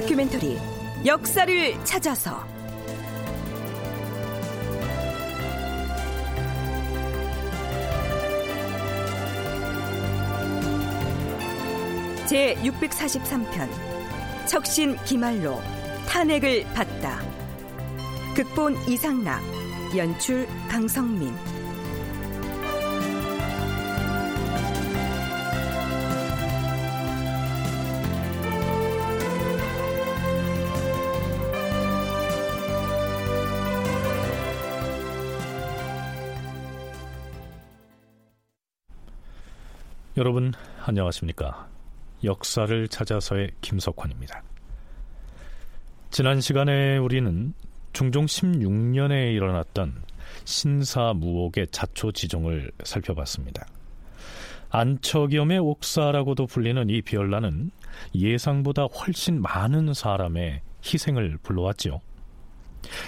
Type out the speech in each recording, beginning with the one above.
다큐멘터리 역사를 찾아서. 제 643편 척신 기말로 탄핵을 받다. 극본 이상락 연출 강성민 여러분 안녕하십니까? 역사를 찾아서의 김석환입니다. 지난 시간에 우리는 중종 16년에 일어났던 신사무옥의 자초지종을 살펴봤습니다. 안척염의 옥사라고도 불리는 이 비열란은 예상보다 훨씬 많은 사람의 희생을 불러왔지요.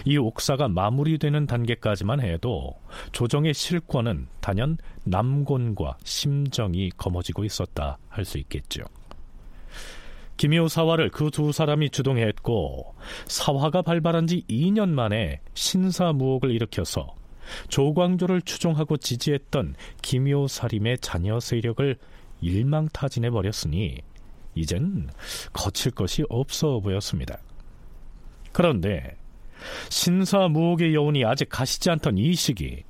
이 옥사가 마무리되는 단계까지만 해도 조정의 실권은 단연 남곤과 심정이 거머쥐고 있었다 할 수 있겠죠. 김효 사화를 그 두 사람이 주동했고 사화가 발발한 지 2년 만에 신사무옥을 일으켜서 조광조를 추종하고 지지했던 김효 사림의 자녀 세력을 일망타진해 버렸으니 이젠 거칠 것이 없어 보였습니다. 그런데 신사무옥의 여운이 아직 가시지 않던 이 시기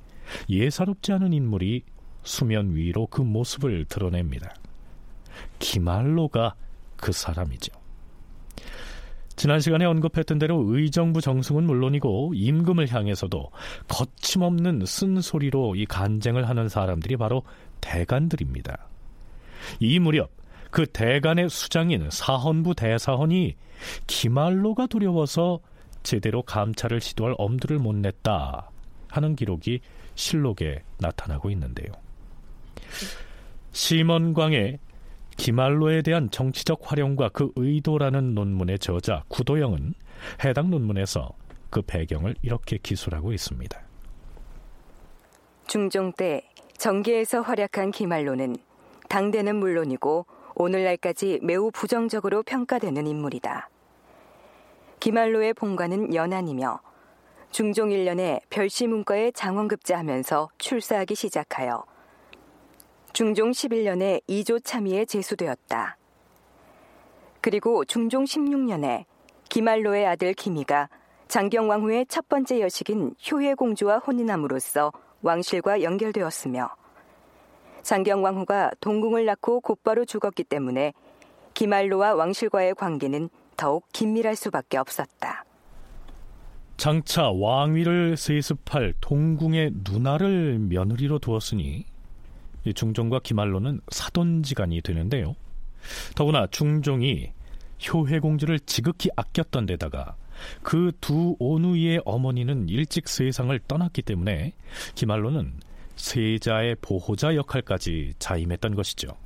예사롭지 않은 인물이 수면 위로 그 모습을 드러냅니다. 기말로가 그 사람이죠. 지난 시간에 언급했던 대로 의정부 정승은 물론이고 임금을 향해서도 거침없는 쓴소리로 이 간쟁을 하는 사람들이 바로 대간들입니다. 이 무렵 그 대간의 수장인 사헌부 대사헌이 기말로가 두려워서 제대로 감찰을 시도할 엄두를 못 냈다 하는 기록이 실록에 나타나고 있는데요. 심원광의 기말로에 대한 정치적 활용과 그 의도라는 논문의 저자 구도영은 해당 논문에서 그 배경을 이렇게 기술하고 있습니다. 중종 때 정계에서 활약한 기말로는 당대는 물론이고 오늘날까지 매우 부정적으로 평가되는 인물이다. 기말로의 본관은 연안이며 중종 1년에 별시 문과에 장원급제하면서 출사하기 시작하여 중종 11년에 2조 참의에 제수되었다. 그리고 중종 16년에 기말로의 아들 기미가 장경왕후의 첫 번째 여식인 효혜 공주와 혼인함으로써 왕실과 연결되었으며 장경왕후가 동궁을 낳고 곧바로 죽었기 때문에 기말로와 왕실과의 관계는 더욱 긴밀할 수밖에 없었다. 장차 왕위를 세습할 동궁의 누나를 며느리로 두었으니 중종과 기말로는 사돈지간이 되는데요. 더구나 중종이 효혜공주를 지극히 아꼈던 데다가 그 두 오누이의 어머니는 일찍 세상을 떠났기 때문에 기말로는 세자의 보호자 역할까지 자임했던 것이죠.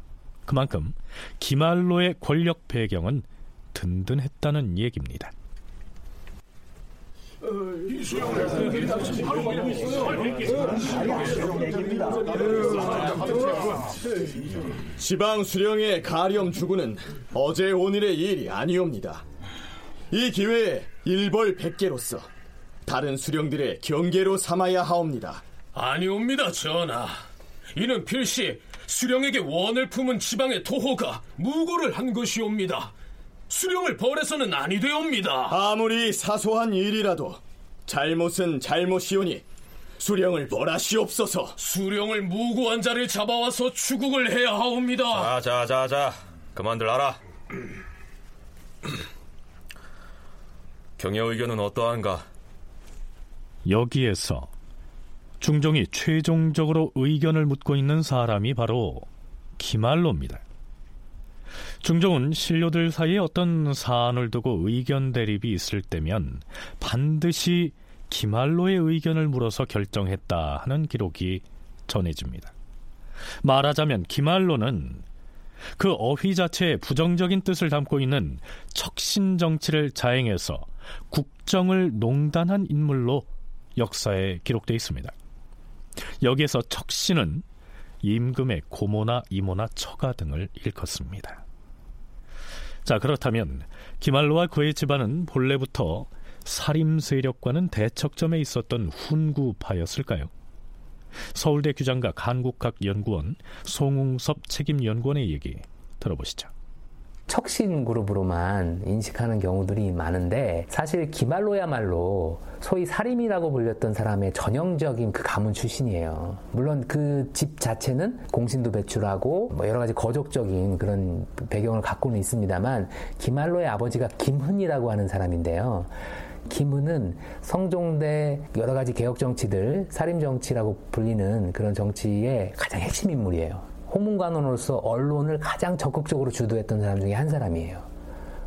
그만큼 기말로의 권력 배경은 든든했다는 얘기입니다. 지방 수령의 가렴 주군은 어제 오늘의 일이 아니옵니다. 이 기회에 일벌 백개로서 다른 수령들의 경계로 삼아야 하옵니다. 아니옵니다, 전하. 이는 필시 수령에게 원을 품은 지방의 토호가 무고를 한 것이옵니다. 수령을 벌해서는 아니 되옵니다. 아무리 사소한 일이라도 잘못은 잘못이오니 수령을 벌하시옵소서. 수령을 무고한 자를 잡아와서 추국을 해야 하옵니다. 자, 자, 자, 자. 그만들 알아. 경의 의견은 어떠한가? 여기에서 중종이 최종적으로 의견을 묻고 있는 사람이 바로 기말로입니다. 중종은 신료들 사이에 어떤 사안을 두고 의견 대립이 있을 때면 반드시 기말로의 의견을 물어서 결정했다 하는 기록이 전해집니다. 말하자면 기말로는 그 어휘 자체에 부정적인 뜻을 담고 있는 척신 정치를 자행해서 국정을 농단한 인물로 역사에 기록되어 있습니다. 여기에서 척신은 임금의 고모나 이모나 처가 등을 일컫습니다. 자, 그렇다면 기말로와 그의 집안은 본래부터 살림 세력과는 대척점에 있었던 훈구파였을까요? 서울대 규장각 한국학연구원 송웅섭 책임연구원의 얘기 들어보시죠. 척신 그룹으로만 인식하는 경우들이 많은데 사실 기말로야말로 소위 살림이라고 불렸던 사람의 전형적인 그 가문 출신이에요. 물론 그 집 자체는 공신도 배출하고 뭐 여러 가지 거족적인 그런 배경을 갖고는 있습니다만 기말로의 아버지가 김흔이라고 하는 사람인데요. 김은은 성종대 여러 가지 개혁 정치들, 살림 정치라고 불리는 그런 정치의 가장 핵심 인물이에요. 호문관원으로서 언론을 가장 적극적으로 주도했던 사람 중에 한 사람이에요.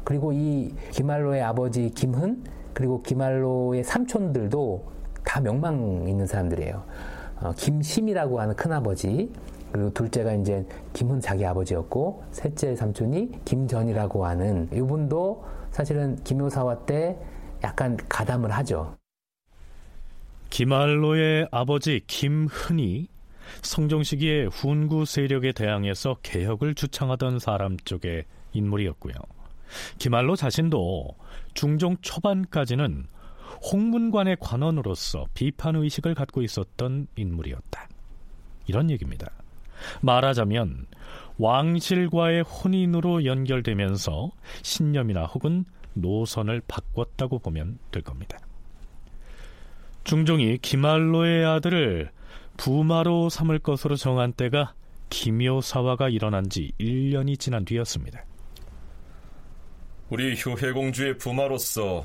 그리고 이 기말로의 아버지 김흔 그리고 기말로의 삼촌들도 다 명망 있는 사람들이에요. 어, 김심이라고 하는 큰아버지 그리고 둘째가 이제 김흔 자기 아버지였고 셋째 삼촌이 김전이라고 하는 이분도 사실은 김효사화 때 약간 가담을 하죠. 기말로의 아버지 김흔이 성종 시기에 훈구 세력에 대항해서 개혁을 주창하던 사람 쪽의 인물이었고요. 기말로 자신도 중종 초반까지는 홍문관의 관원으로서 비판 의식을 갖고 있었던 인물이었다. 이런 얘기입니다. 말하자면 왕실과의 혼인으로 연결되면서 신념이나 혹은 노선을 바꿨다고 보면 될 겁니다. 중종이 기말로의 아들을 부마로 삼을 것으로 정한 때가 기묘사화가 일어난 지 1년이 지난 뒤였습니다. 우리 효혜공주의 부마로서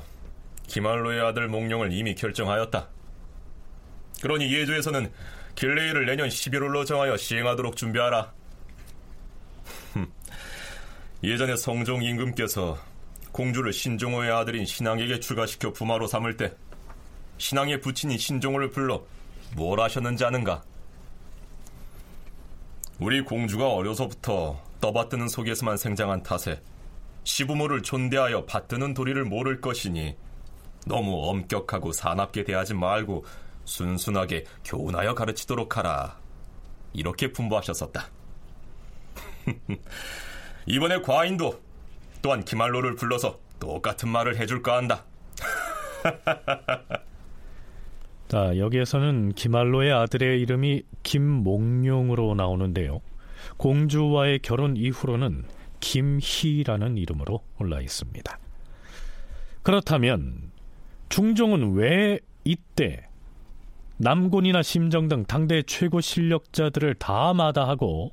기말로의 아들 몽룡을 이미 결정하였다. 그러니 예조에서는 길레이를 내년 11월로 정하여 시행하도록 준비하라. 예전에 성종 임금께서 공주를 신종호의 아들인 신앙에게 추가시켜 부마로 삼을 때 신앙의 부친인 신종호를 불러 뭘 하셨는지 아는가? 우리 공주가 어려서부터 떠받드는 속에서만 생장한 탓에 시부모를 존대하여 받드는 도리를 모를 것이니 너무 엄격하고 사납게 대하지 말고 순순하게 교훈하여 가르치도록 하라. 이렇게 분부하셨었다. 이번에 과인도 또한 기말로를 불러서 똑같은 말을 해줄까 한다. 자, 여기에서는 기말로의 아들의 이름이 김몽룡으로 나오는데요. 공주와의 결혼 이후로는 김희라는 이름으로 올라 있습니다. 그렇다면 중종은 왜 이때 남곤이나 심정 등 당대 최고 실력자들을 다 마다하고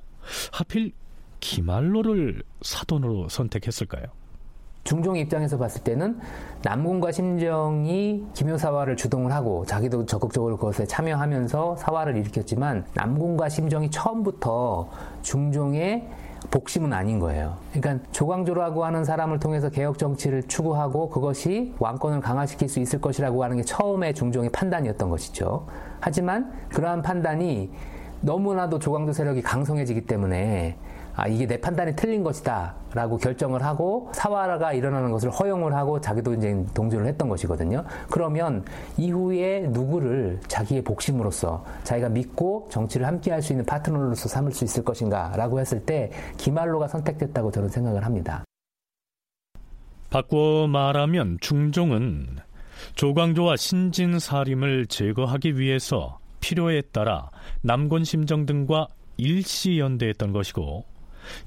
하필 기말로를 사돈으로 선택했을까요? 중종 입장에서 봤을 때는 남궁과 심정이 기묘사화를 주동을 하고 자기도 적극적으로 그것에 참여하면서 사화를 일으켰지만 남궁과 심정이 처음부터 중종의 복심은 아닌 거예요. 그러니까 조광조라고 하는 사람을 통해서 개혁 정치를 추구하고 그것이 왕권을 강화시킬 수 있을 것이라고 하는 게 처음에 중종의 판단이었던 것이죠. 하지만 그러한 판단이 너무나도 조광조 세력이 강성해지기 때문에 아, 이게 내 판단이 틀린 것이다. 라고 결정을 하고 사화가 일어나는 것을 허용을 하고 자기도 이제 동조를 했던 것이거든요. 그러면 이후에 누구를 자기의 복심으로서 자기가 믿고 정치를 함께 할 수 있는 파트너로서 삼을 수 있을 것인가 라고 했을 때 기말로가 선택됐다고 저는 생각을 합니다. 바꿔 말하면 중종은 조광조와 신진사림을 제거하기 위해서 필요에 따라 남곤심정 등과 일시연대했던 것이고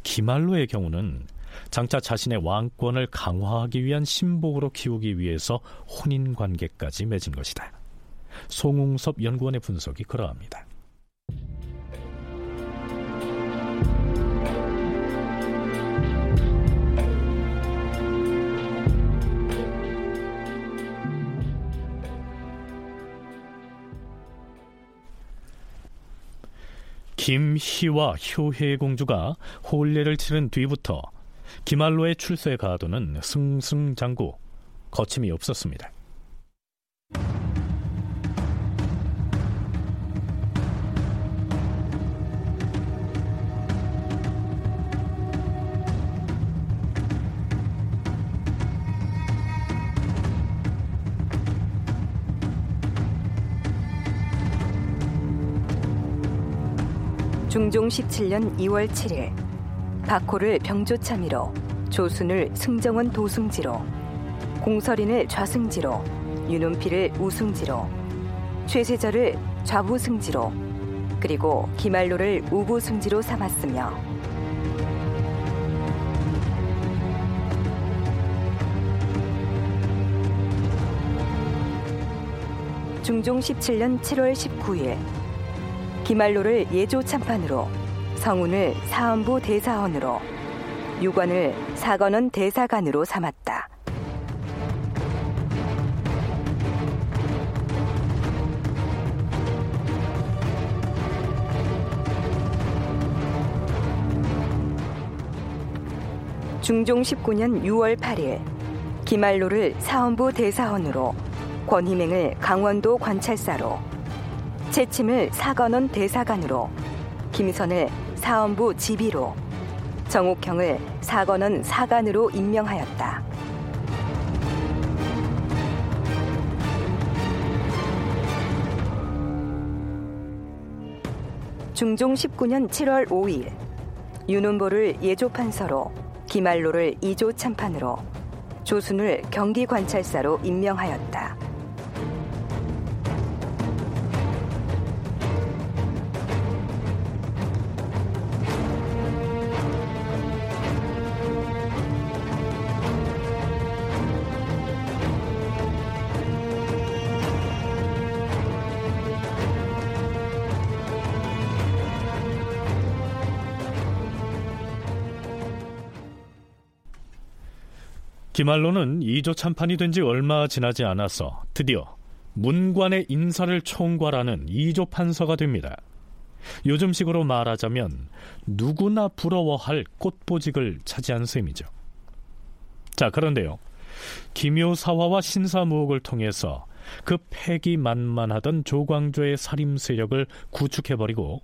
기말로의 경우는 장차 자신의 왕권을 강화하기 위한 신복으로 키우기 위해서 혼인 관계까지 맺은 것이다. 송웅섭 연구원의 분석이 그러합니다. 김희와 효혜공주가 혼례를 치른 뒤부터 기말로의 출세 가도는 승승장구 거침이 없었습니다. 중종 17년 2월 7일 박호를 병조참의로 조순을 승정원 도승지로 공설인을 좌승지로 윤은필을 우승지로 최세절을 좌부승지로 그리고 기말로를 우부승지로 삼았으며 중종 17년 7월 19일 기말로를 예조 참판으로 성운을 사헌부 대사헌으로 유관을 사관원 대사관으로 삼았다. 중종 19년 6월 8일 기말로를 사헌부 대사헌으로 권희맹을 강원도 관찰사로 채침을 사관원 대사관으로 김선을 사헌부 지비로 정옥형을 사관원 사관으로 임명하였다. 중종 19년 7월 5일 윤은보를 예조판서로 기말로를 이조 참판으로 조순을 경기관찰사로 임명하였다. 기말로는 2조 참판이 된 지 얼마 지나지 않아서 드디어 문관의 인사를 총괄하는 2조 판서가 됩니다. 요즘식으로 말하자면 누구나 부러워할 꽃보직을 차지한 셈이죠. 자, 그런데요. 기묘사화와 신사무옥을 통해서 그 패기만만하던 조광조의 살림 세력을 구축해버리고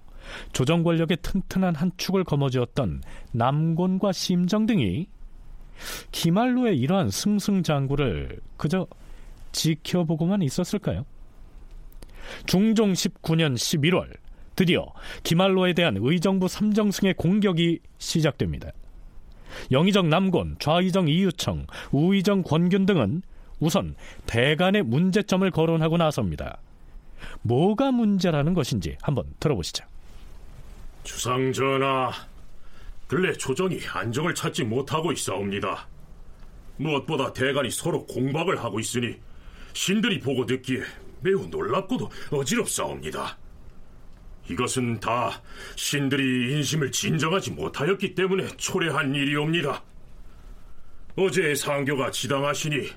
조정 권력의 튼튼한 한 축을 거머쥐었던 남곤과 심정 등이 기말로의 이러한 승승장구를 그저 지켜보고만 있었을까요? 중종 19년 11월 드디어 기말로에 대한 의정부 삼정승의 공격이 시작됩니다. 영의정 남곤, 좌의정 이유청, 우의정 권균 등은 우선 대간의 문제점을 거론하고 나섭니다. 뭐가 문제라는 것인지 한번 들어보시죠. 주상 전하, 근래 조정이 안정을 찾지 못하고 있사옵니다. 무엇보다 대간이 서로 공박을 하고 있으니 신들이 보고 듣기에 매우 놀랍고도 어지럽사옵니다. 이것은 다 신들이 인심을 진정하지 못하였기 때문에 초래한 일이옵니다. 어제의 상교가 지당하시니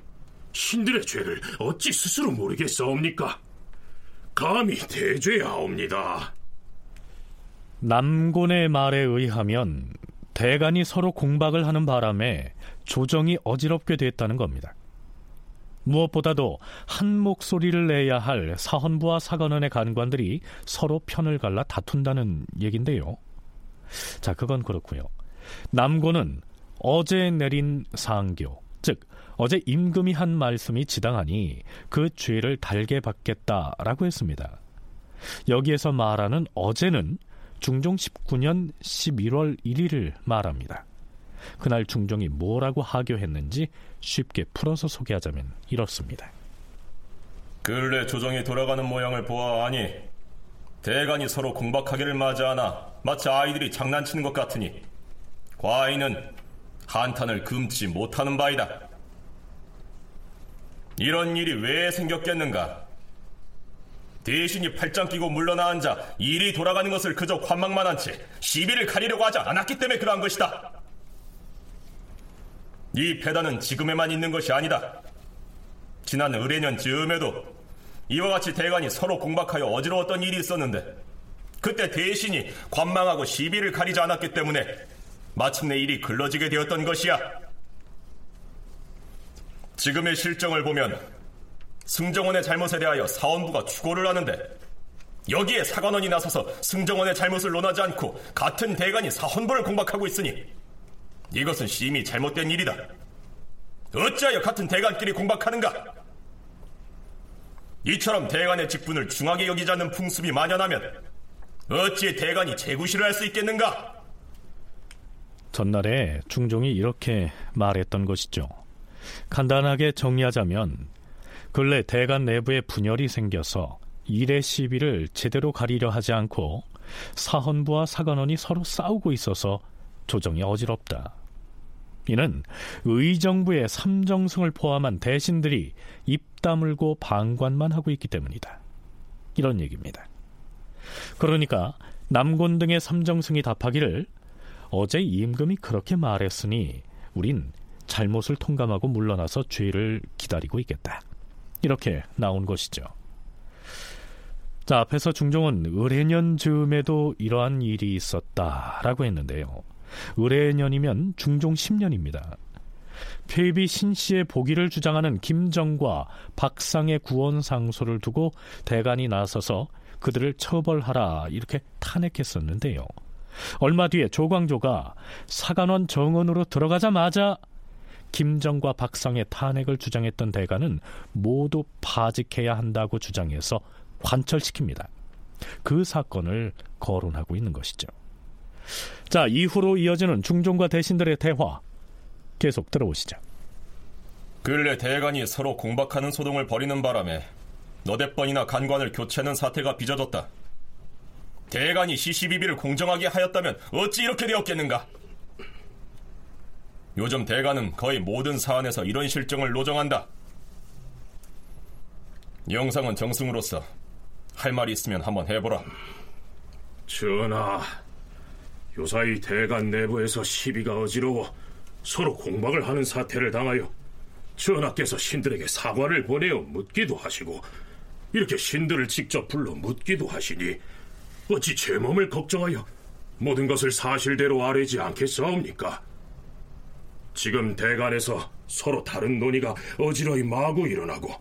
신들의 죄를 어찌 스스로 모르겠사옵니까? 감히 대죄하옵니다. 남곤의 말에 의하면 대간이 서로 공박을 하는 바람에 조정이 어지럽게 됐다는 겁니다. 무엇보다도 한 목소리를 내야 할 사헌부와 사관원의 간관들이 서로 편을 갈라 다툰다는 얘긴데요. 자, 그건 그렇고요. 남고는 어제 내린 상교, 즉 어제 임금이 한 말씀이 지당하니 그 죄를 달게 받겠다라고 했습니다. 여기에서 말하는 어제는 중종 19년 11월 1일을 말합니다. 그날 중종이 뭐라고 하교했는지 쉽게 풀어서 소개하자면 이렇습니다. 근래 조정이 돌아가는 모양을 보아하니 대간이 서로 공박하기를 맞이하나 마치 아이들이 장난치는 것 같으니 과인은 한탄을 금치 못하는 바이다. 이런 일이 왜 생겼겠는가? 대신이 팔짱 끼고 물러나 앉아 일이 돌아가는 것을 그저 관망만 한 채 시비를 가리려고 하지 않았기 때문에 그러한 것이다. 이 패단은 지금에만 있는 것이 아니다. 지난 의뢰년 즈음에도 이와 같이 대관이 서로 공박하여 어지러웠던 일이 있었는데 그때 대신이 관망하고 시비를 가리지 않았기 때문에 마침내 일이 글러지게 되었던 것이야. 지금의 실정을 보면 승정원의 잘못에 대하여 사원부가 추고를 하는데 여기에 사관원이 나서서 승정원의 잘못을 논하지 않고 같은 대관이 사헌부를 공박하고 있으니 이것은 심히 잘못된 일이다. 어찌하여 같은 대관끼리 공박하는가? 이처럼 대관의 직분을 중하게 여기지 않는 풍습이 만연하면 어찌 대관이 재구실을 할 수 있겠는가? 전날에 중종이 이렇게 말했던 것이죠. 간단하게 정리하자면 근래 대관 내부에 분열이 생겨서 일의 시비를 제대로 가리려 하지 않고 사헌부와 사관원이 서로 싸우고 있어서 조정이 어지럽다. 이는 의정부의 삼정승을 포함한 대신들이 입 다물고 방관만 하고 있기 때문이다. 이런 얘기입니다. 그러니까 남곤 등의 삼정승이 답하기를 어제 임금이 그렇게 말했으니 우린 잘못을 통감하고 물러나서 죄를 기다리고 있겠다. 이렇게 나온 것이죠. 자, 앞에서 중종은 을해년 즈음에도 이러한 일이 있었다라고 했는데요. 을해년이면 중종 10년입니다. 폐비 신씨의 보기를 주장하는 김정과 박상의 구원 상소를 두고 대간이 나서서 그들을 처벌하라 이렇게 탄핵했었는데요. 얼마 뒤에 조광조가 사관원 정원으로 들어가자마자 김정과 박상의 탄핵을 주장했던 대가는 모두 파직해야 한다고 주장해서 관철시킵니다. 그 사건을 거론하고 있는 것이죠. 자, 이후로 이어지는 중종과 대신들의 대화 계속 들어보시죠. 근래 대간이 서로 공박하는 소동을 벌이는 바람에 너댓 번이나 간관을 교체하는 사태가 빚어졌다. 대간이 시시비비를 공정하게 하였다면 어찌 이렇게 되었겠는가? 요즘 대간은 거의 모든 사안에서 이런 실정을 노정한다. 영상은 정승으로서 할 말이 있으면 한번 해보라. 전하, 요사이 대간 내부에서 시비가 어지러워 서로 공박을 하는 사태를 당하여 전하께서 신들에게 사과를 보내어 묻기도 하시고 이렇게 신들을 직접 불러 묻기도 하시니 어찌 제 몸을 걱정하여 모든 것을 사실대로 아뢰지 않겠사옵니까? 지금 대간에서 서로 다른 논의가 어지러이 마구 일어나고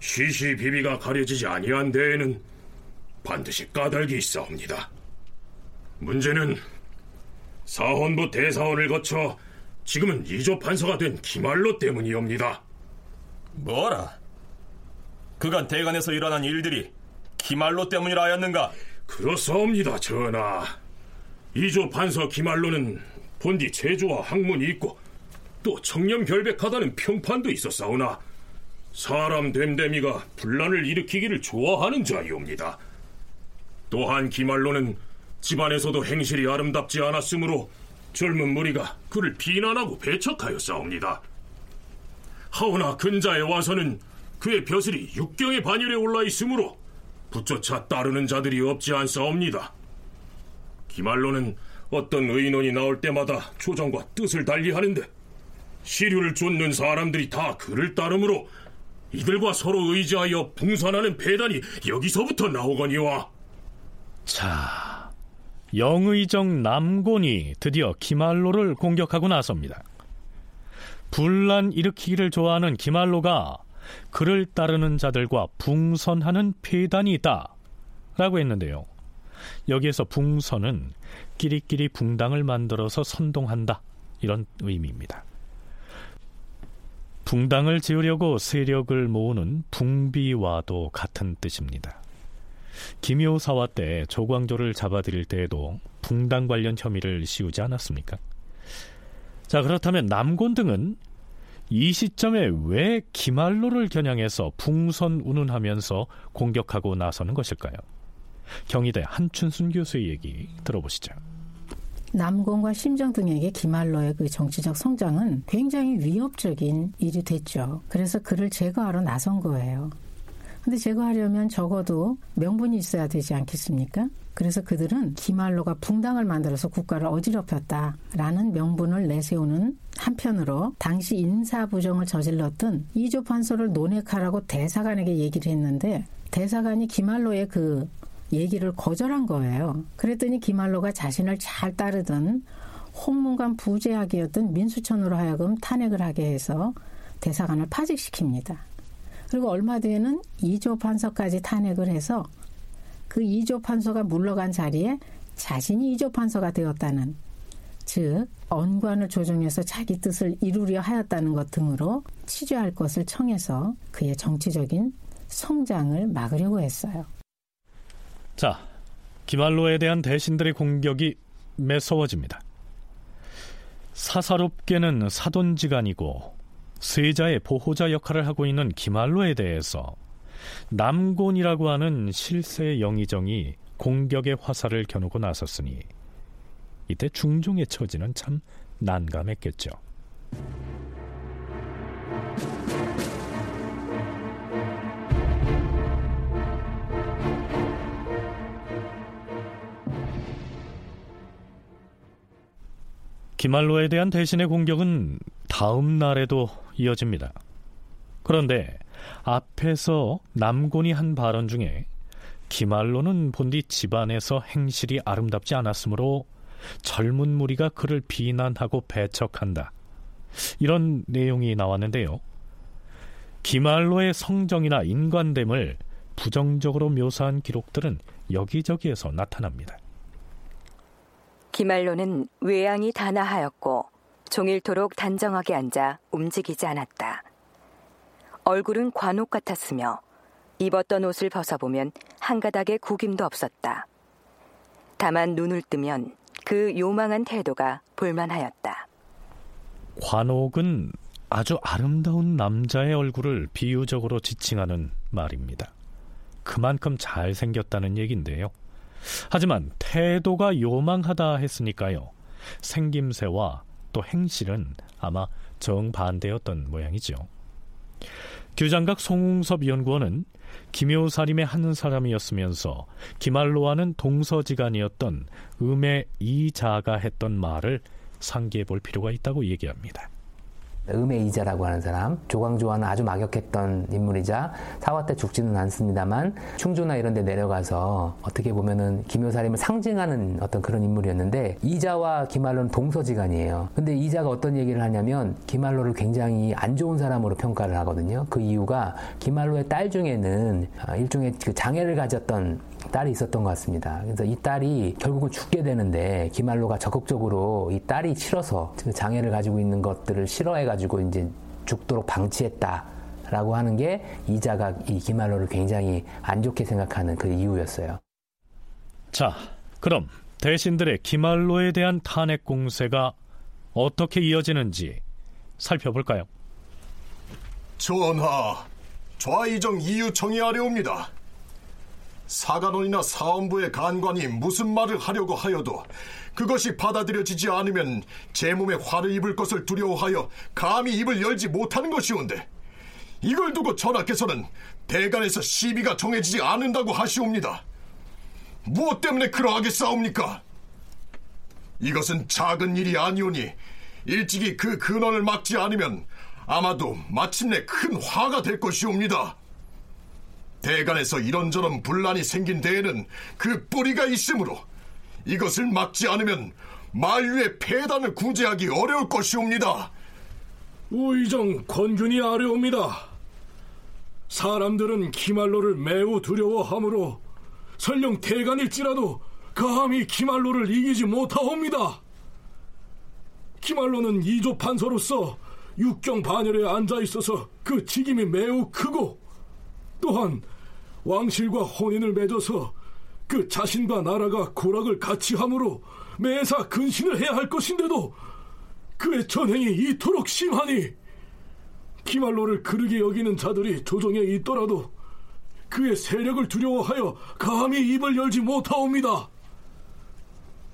시시 비비가 가려지지 아니한 데에는 반드시 까닭이 있사옵니다. 문제는 사헌부 대사원을 거쳐 지금은 이조 판서가 된 기말로 때문이옵니다. 뭐라? 그간 대간에서 일어난 일들이 기말로 때문이라 하였는가? 그렇사옵니다, 전하. 이조 판서 기말로는 본디 제조와 학문이 있고 또 청렴결백하다는 평판도 있었사오나 사람 됨됨이가 분란을 일으키기를 좋아하는 자이옵니다. 또한 기말로는 집안에서도 행실이 아름답지 않았으므로 젊은 무리가 그를 비난하고 배척하여 싸웁니다. 하오나 근자에 와서는 그의 벼슬이 육경의 반열에 올라 있으므로 붙조차 따르는 자들이 없지 않사옵니다. 기말로는 어떤 의논이 나올 때마다 조정과 뜻을 달리하는데 시류를 쫓는 사람들이 다 그를 따르므로 이들과 서로 의지하여 붕선하는 배단이 여기서부터 나오거니와 자, 영의정 남곤이 드디어 기말로를 공격하고 나섭니다. 분란 일으키기를 좋아하는 기말로가 그를 따르는 자들과 붕선하는 폐단이 있다 라고 했는데요. 여기에서 붕선은 끼리끼리 붕당을 만들어서 선동한다 이런 의미입니다. 붕당을 지으려고 세력을 모으는 붕비와도 같은 뜻입니다. 김효사화 때 조광조를 잡아들일 때에도 붕당 관련 혐의를 씌우지 않았습니까? 자 그렇다면 남곤 등은 이 시점에 왜 기말로를 겨냥해서 붕선 운운하면서 공격하고 나서는 것일까요? 경희대 한춘순 교수의 얘기 들어보시죠. 남곤과 심정 등에게 기말로의 그 정치적 성장은 굉장히 위협적인 일이 됐죠. 그래서 그를 제거하러 나선 거예요. 근데 제거하려면 적어도 명분이 있어야 되지 않겠습니까? 그래서 그들은 기말로가 붕당을 만들어서 국가를 어지럽혔다라는 명분을 내세우는 한편으로 당시 인사 부정을 저질렀던 이조 판서를 논핵하라고 대사관에게 얘기를 했는데 대사관이 기말로의 그 얘기를 거절한 거예요. 그랬더니 기말로가 자신을 잘 따르던 홍문관 부재학이었던 민수천으로 하여금 탄핵을 하게 해서 대사관을 파직시킵니다. 그리고 얼마 뒤에는 이조 판서까지 탄핵을 해서 그 이조 판서가 물러간 자리에 자신이 이조 판서가 되었다는 즉 언관을 조정해서 자기 뜻을 이루려 하였다는 것 등으로 취재할 것을 청해서 그의 정치적인 성장을 막으려고 했어요. 자, 기말로에 대한 대신들의 공격이 매서워집니다. 사사롭게는 사돈지간이고 세자의 보호자 역할을 하고 있는 기말로에 대해서 남곤이라고 하는 실세 영의정이 공격의 화살을 겨누고 나섰으니 이때 중종의 처지는 참 난감했겠죠. 기말로에 대한 대신의 공격은 다음 날에도 이어집니다. 그런데 앞에서 남곤이 한 발언 중에 기말로는 본디 집안에서 행실이 아름답지 않았으므로 젊은 무리가 그를 비난하고 배척한다. 이런 내용이 나왔는데요. 기말로의 성정이나 인간됨을 부정적으로 묘사한 기록들은 여기저기에서 나타납니다. 기말로는 외양이 단아하였고 종일토록 단정하게 앉아 움직이지 않았다. 얼굴은 관옥 같았으며 입었던 옷을 벗어보면 한 가닥의 구김도 없었다. 다만 눈을 뜨면 그 요망한 태도가 볼만하였다. 관옥은 아주 아름다운 남자의 얼굴을 비유적으로 지칭하는 말입니다. 그만큼 잘생겼다는 얘기인데요. 하지만 태도가 요망하다 했으니까요. 생김새와 또 행실은 아마 정반대였던 모양이죠. 규장각 송웅섭 연구원은 김효사림의 한 사람이었으면서 기말로와는 동서지간이었던 음의 이자가 했던 말을 상기해 볼 필요가 있다고 얘기합니다. 음의 이자라고 하는 사람, 조광조와는 아주 막역했던 인물이자 사화 때 죽지는 않습니다만 충주나 이런 데 내려가서 어떻게 보면은 김효사림을 상징하는 어떤 그런 인물이었는데 이자와 기말로는 동서지간이에요. 근데 이자가 어떤 얘기를 하냐면 기말로를 굉장히 안 좋은 사람으로 평가를 하거든요. 그 이유가 기말로의 딸 중에는 아, 일종의 그 장애를 가졌던 딸이 있었던 것 같습니다. 그래서 이 딸이 결국은 죽게 되는데 기말로가 적극적으로 이 딸이 싫어서 그 장애를 가지고 있는 것들을 싫어해가지고 이제 죽도록 방치했다 라고 하는 게 이자가 이 기말로를 굉장히 안 좋게 생각하는 그 이유였어요. 자, 그럼 대신들의 기말로에 대한 탄핵 공세가 어떻게 이어지는지 살펴볼까요? 전하, 좌이정 이유 청의하려옵니다. 사관원이나 사원부의 간관이 무슨 말을 하려고 하여도 그것이 받아들여지지 않으면 제 몸에 화를 입을 것을 두려워하여 감히 입을 열지 못하는 것이온데 이걸 두고 전하께서는 대간에서 시비가 정해지지 않는다고 하시옵니다. 무엇 때문에 그러하게 싸웁니까? 이것은 작은 일이 아니오니 일찍이 그 근원을 막지 않으면 아마도 마침내 큰 화가 될 것이옵니다. 대간에서 이런저런 분란이 생긴 데에는 그 뿌리가 있으므로 이것을 막지 않으면 만류의 폐단을 구제하기 어려울 것이옵니다. 우의정 권균이 아뢰옵니다. 사람들은 기말로를 매우 두려워하므로 설령 대간일지라도 감히 기말로를 이기지 못하옵니다. 기말로는 이조 판서로서 육경 반열에 앉아 있어서 그 직임이 매우 크고 또한 왕실과 혼인을 맺어서 그 자신과 나라가 고락을 같이 함으로 매사 근신을 해야 할 것인데도 그의 전행이 이토록 심하니 기말로를 그르게 여기는 자들이 조정에 있더라도 그의 세력을 두려워하여 감히 입을 열지 못하옵니다.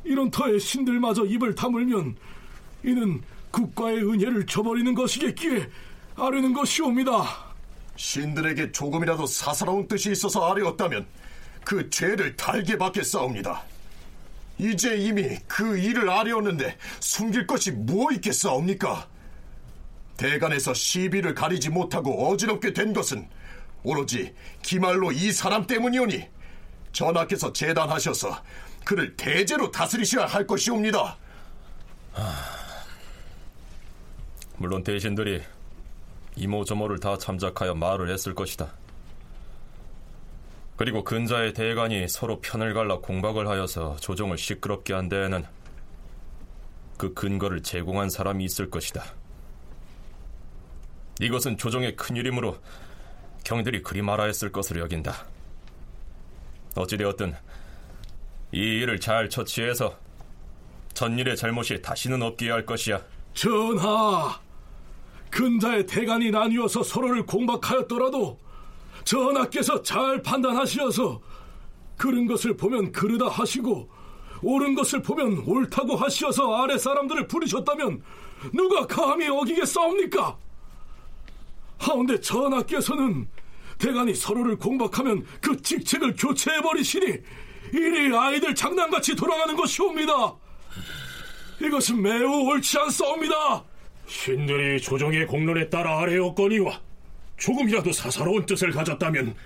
이런 터에 신들마저 입을 다물면 이는 국가의 은혜를 저버리는 것이겠기에 아뢰는 것이옵니다. 신들에게 조금이라도 사사로운 뜻이 있어서 아뢰었다면 그 죄를 달게 받겠사옵니다. 이제 이미 그 일을 아뢰었는데 숨길 것이 무엇 있겠사옵니까? 대간에서 시비를 가리지 못하고 어지럽게 된 것은 오로지 기말로 이 사람 때문이오니 전하께서 재단하셔서 그를 대제로 다스리셔야 할 것이옵니다. 물론 대신들이 이모저모를 다 참작하여 말을 했을 것이다. 그리고 근자의 대간이 서로 편을 갈라 공박을 하여서 조정을 시끄럽게 한 데에는 그 근거를 제공한 사람이 있을 것이다. 이것은 조정의 큰일이므로 경들이 그리 말하 했을 것으로 여긴다. 어찌되었든 이 일을 잘 처치해서 전일의 잘못이 다시는 없게 할 것이야. 전하, 근자의 대간이 나뉘어서 서로를 공박하였더라도 전하께서 잘 판단하시어서 그른 것을 보면 그르다 하시고 옳은 것을 보면 옳다고 하시어서 아래 사람들을 부리셨다면 누가 감히 어기겠사옵니까? 하운데 전하께서는 대간이 서로를 공박하면 그 직책을 교체해버리시니 일이 아이들 장난같이 돌아가는 것이옵니다. 이것은 매우 옳지 않사옵니다. 신들이 조정의 공론에 따라 아래였거니와 조금이라도 사사로운 뜻을 가졌다면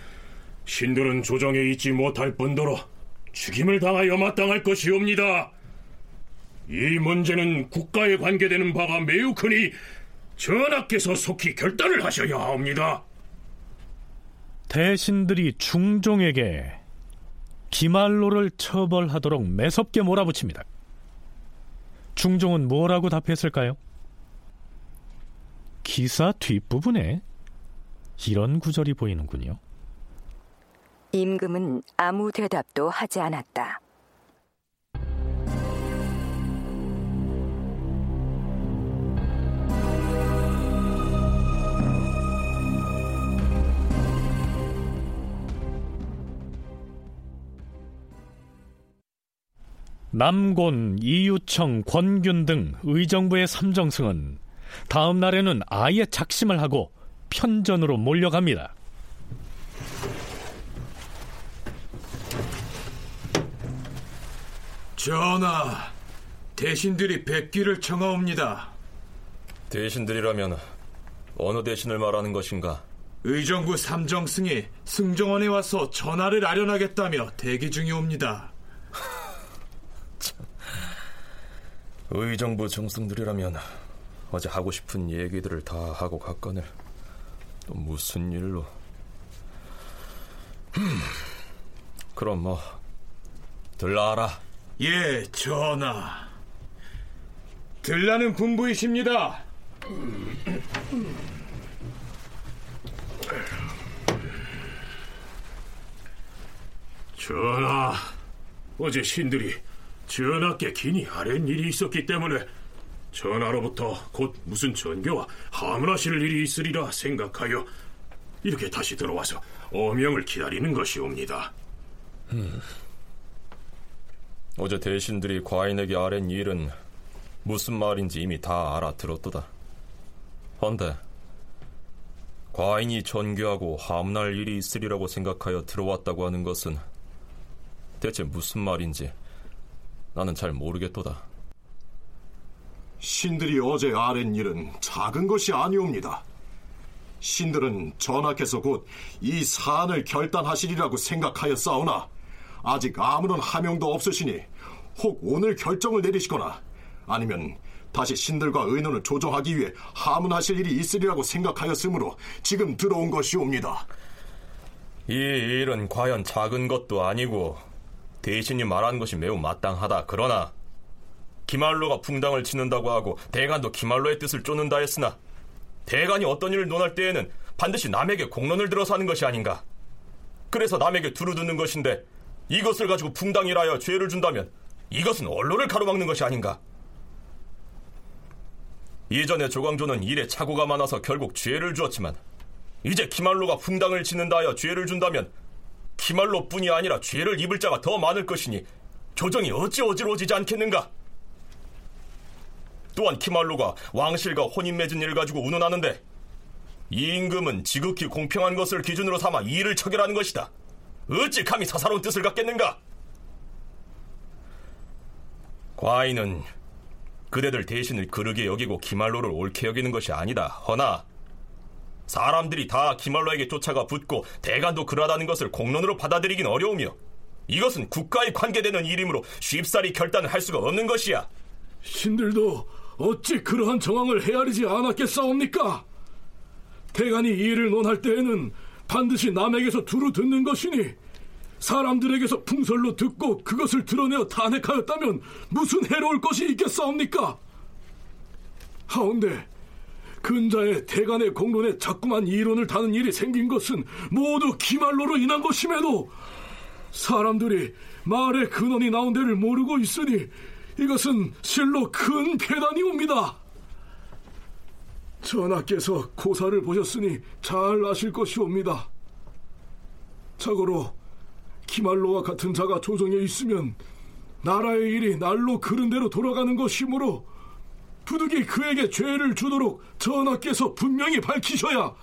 신들은 조정에 있지 못할 뿐더러 죽임을 당하여 마땅할 것이옵니다. 이 문제는 국가에 관계되는 바가 매우 크니 전하께서 속히 결단을 하셔야 합니다. 대신들이 중종에게 기말로를 처벌하도록 매섭게 몰아붙입니다. 중종은 뭐라고 답했을까요? 기사 뒷부분에 이런 구절이 보이는군요. 임금은 아무 대답도 하지 않았다. 남곤, 이유청, 권균 등 의정부의 삼정승은 다음 날에는 아예 작심을 하고 편전으로 몰려갑니다. 전하, 대신들이 백기를 청하옵니다. 대신들이라면 어느 대신을 말하는 것인가? 의정부 삼정승이 승정원에 와서 전하를 아련하겠다며 대기 중이옵니다. 의정부 정승들이라면 어제 하고 싶은 얘기들을 다 하고 갔거늘 또 무슨 일로? 흠, 그럼 뭐 들라라. 예, 전하. 들라는 분부이십니다. 전하, 어제 신들이 전하께 기니 아랜 일이 있었기 때문에 전하로부터 곧 무슨 전교와 하문하실 일이 있으리라 생각하여 이렇게 다시 들어와서 어명을 기다리는 것이옵니다. 음. 어제 대신들이 과인에게 아랜 일은 무슨 말인지 이미 다 알아들었도다. 헌데 과인이 전교하고 하문할 일이 있으리라고 생각하여 들어왔다고 하는 것은 대체 무슨 말인지 나는 잘 모르겠도다. 신들이 어제 아랜 일은 작은 것이 아니옵니다. 신들은 전하께서 곧 이 사안을 결단하시리라고 생각하여 싸우나 아직 아무런 하명도 없으시니 혹 오늘 결정을 내리시거나 아니면 다시 신들과 의논을 조정하기 위해 하문하실 일이 있으리라고 생각하였으므로 지금 들어온 것이옵니다. 이 일은 과연 작은 것도 아니고 대신이 말한 것이 매우 마땅하다. 그러나 기말로가 풍당을 치는다고 하고 대간도 기말로의 뜻을 쫓는다 했으나 대간이 어떤 일을 논할 때에는 반드시 남에게 공론을 들어서 하는 것이 아닌가. 그래서 남에게 두루두는 것인데 이것을 가지고 풍당이라여 죄를 준다면 이것은 언론을 가로막는 것이 아닌가. 이전에 조광조는 일에 착오가 많아서 결국 죄를 주었지만 이제 기말로가 풍당을 치는다 하여 죄를 준다면 기말로뿐이 아니라 죄를 입을 자가 더 많을 것이니 조정이 어찌 어지러워지지 않겠는가? 또한 키말로가 왕실과 혼인 맺은 일을 가지고 운운하는데 이 임금은 지극히 공평한 것을 기준으로 삼아 이를 처결하는 것이다. 어찌 감히 사사로운 뜻을 갖겠는가? 과인은 그대들 대신을 그르게 여기고 기말로를 옳게 여기는 것이 아니다. 허나 사람들이 다 기말로에게 쫓아가 붙고 대간도 그러하다는 것을 공론으로 받아들이긴 어려우며 이것은 국가에 관계되는 일이므로 쉽사리 결단을 할 수가 없는 것이야. 신들도 어찌 그러한 정황을 헤아리지 않았겠사옵니까? 대간이 이 일을 논할 때에는 반드시 남에게서 두루 듣는 것이니 사람들에게서 풍설로 듣고 그것을 드러내어 탄핵하였다면 무슨 해로울 것이 있겠사옵니까? 하운데 근자의 대간의 공론에 자꾸만 이론을 다는 일이 생긴 것은 모두 기말로로 인한 것임에도 사람들이 말의 근원이 나온 데를 모르고 있으니 이것은 실로 큰 폐단이옵니다. 전하께서 고사를 보셨으니 잘 아실 것이옵니다. 자고로 기말로와 같은 자가 조정에 있으면 나라의 일이 날로 그른 대로 돌아가는 것이므로 부득이 그에게 죄를 주도록 전하께서 분명히 밝히셔야